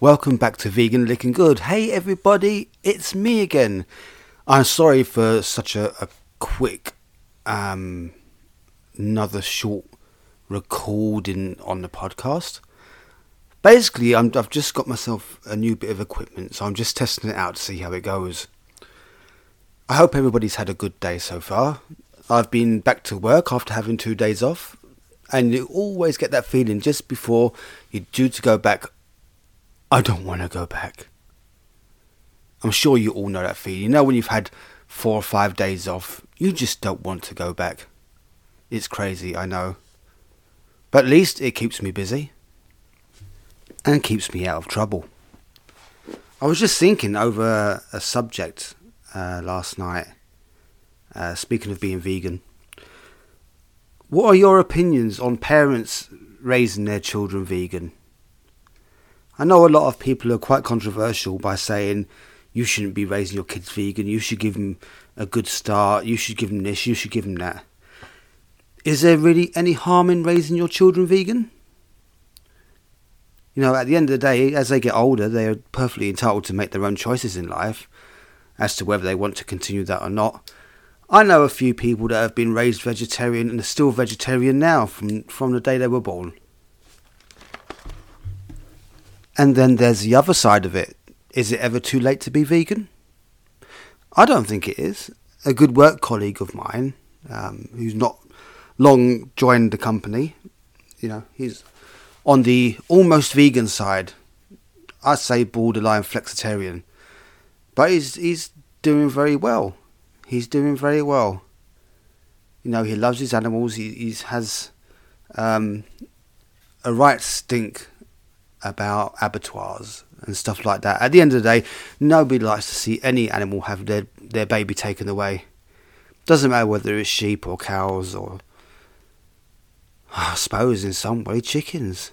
Welcome back to Vegan Licking Good. Hey everybody, it's me again. I'm sorry for such a, a quick, um, another short recording on the podcast. Basically, i have just got myself a new bit of equipment, so I'm just testing it out to see how it goes. I hope everybody's had a good day so far. I've been back to work after having two days off, and you always get that feeling just before you're due to go back. I don't want to go back. I'm sure you all know that feeling. You know when you've had four or five days off, you just don't want to go back. It's crazy, I know. But at least it keeps me busy and keeps me out of trouble. I was just thinking over a subject uh, last night, uh, speaking of being vegan. What are your opinions on parents raising their children vegan? I know a lot of people are quite controversial by saying you shouldn't be raising your kids vegan, you should give them a good start, you should give them this, you should give them that. Is there really any harm in raising your children vegan? You know, at the end of the day, as they get older, they are perfectly entitled to make their own choices in life as to whether they want to continue that or not. I know a few people that have been raised vegetarian and are still vegetarian now from, from the day they were born. And then there's the other side of it. Is it ever too late to be vegan? I don't think it is. A good work colleague of mine, um, who's not long joined the company, you know, he's on the almost vegan side. I'd say borderline flexitarian, but he's he's doing very well. He's doing very well. You know, he loves his animals. He has um, a right stink about abattoirs and stuff like that. At the end of the day, nobody likes to see any animal have their, their baby taken away. Doesn't matter whether it's sheep or cows or, I suppose, in some way, chickens.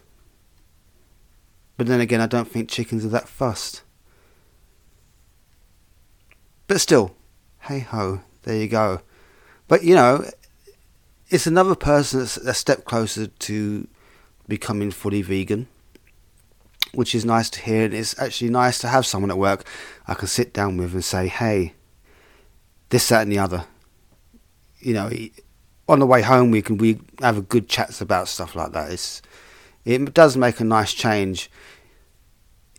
But then again, I don't think chickens are that fussed. But still, hey ho, there you go. But you know, it's another person that's a step closer to becoming fully vegan which is nice to hear. And it's actually nice to have someone at work I can sit down with and say, hey, this, that, and the other. You know, on the way home, we can we have a good chats about stuff like that. It's, it does make a nice change.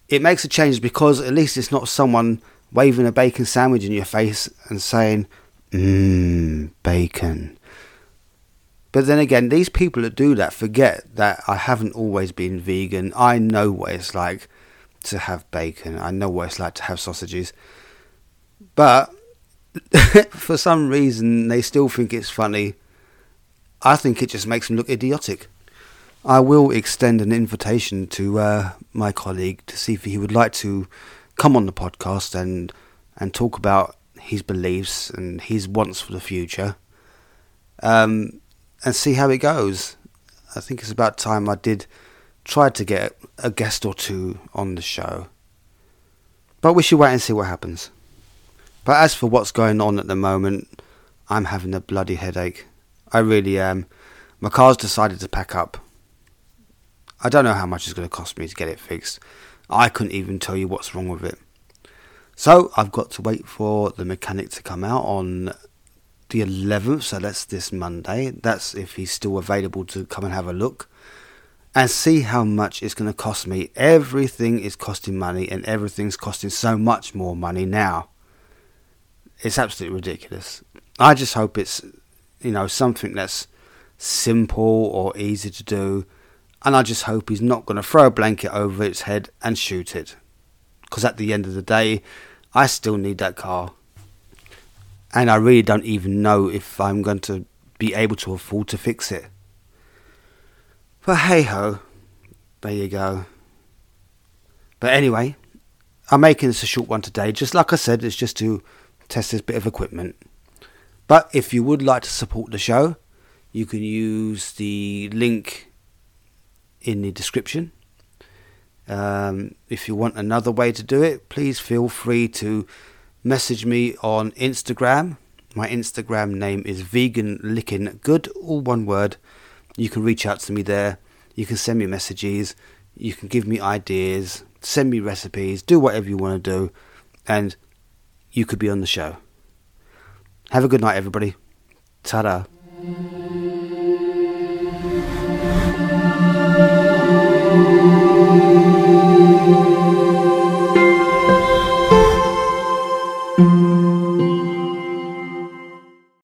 It makes a change because at least it's not someone waving a bacon sandwich in your face and saying, mmm, bacon. But then again, these people that do that forget that I haven't always been vegan. I know what it's like to have bacon. I know what it's like to have sausages. But for some reason, they still think it's funny. I think it just makes them look idiotic. I will extend an invitation to uh, my colleague to see if he would like to come on the podcast and and talk about his beliefs and his wants for the future. Um, and see how it goes. I think it's about time I did try to get a guest or two on the show. But we should wait and see what happens. But as for what's going on at the moment, I'm having a bloody headache. I really am. My car's decided to pack up. I don't know how much it's going to cost me to get it fixed. I couldn't even tell you what's wrong with it. So I've got to wait for the mechanic to come out on the 11th, so that's this Monday. That's if he's still available to come and have a look and see how much it's going to cost me. Everything is costing money and everything's costing so much more money now. It's absolutely ridiculous. I just hope it's, you know, something that's simple or easy to do. And I just hope he's not going to throw a blanket over its head and shoot it. Because at the end of the day, I still need that car and I really don't even know if I'm going to be able to afford to fix it. But hey ho, there you go. But anyway, I'm making this a short one today. Just like I said, it's just to test this bit of equipment. But if you would like to support the show, you can use the link in the description. Um, if you want another way to do it, please feel free to message me on Instagram. My Instagram name is Vegan Licking Good, all one word. You can reach out to me there. You can send me messages. You can give me ideas. send me recipes, do whatever you want to do, and you could be on the show. Have a good night, everybody. Ta da.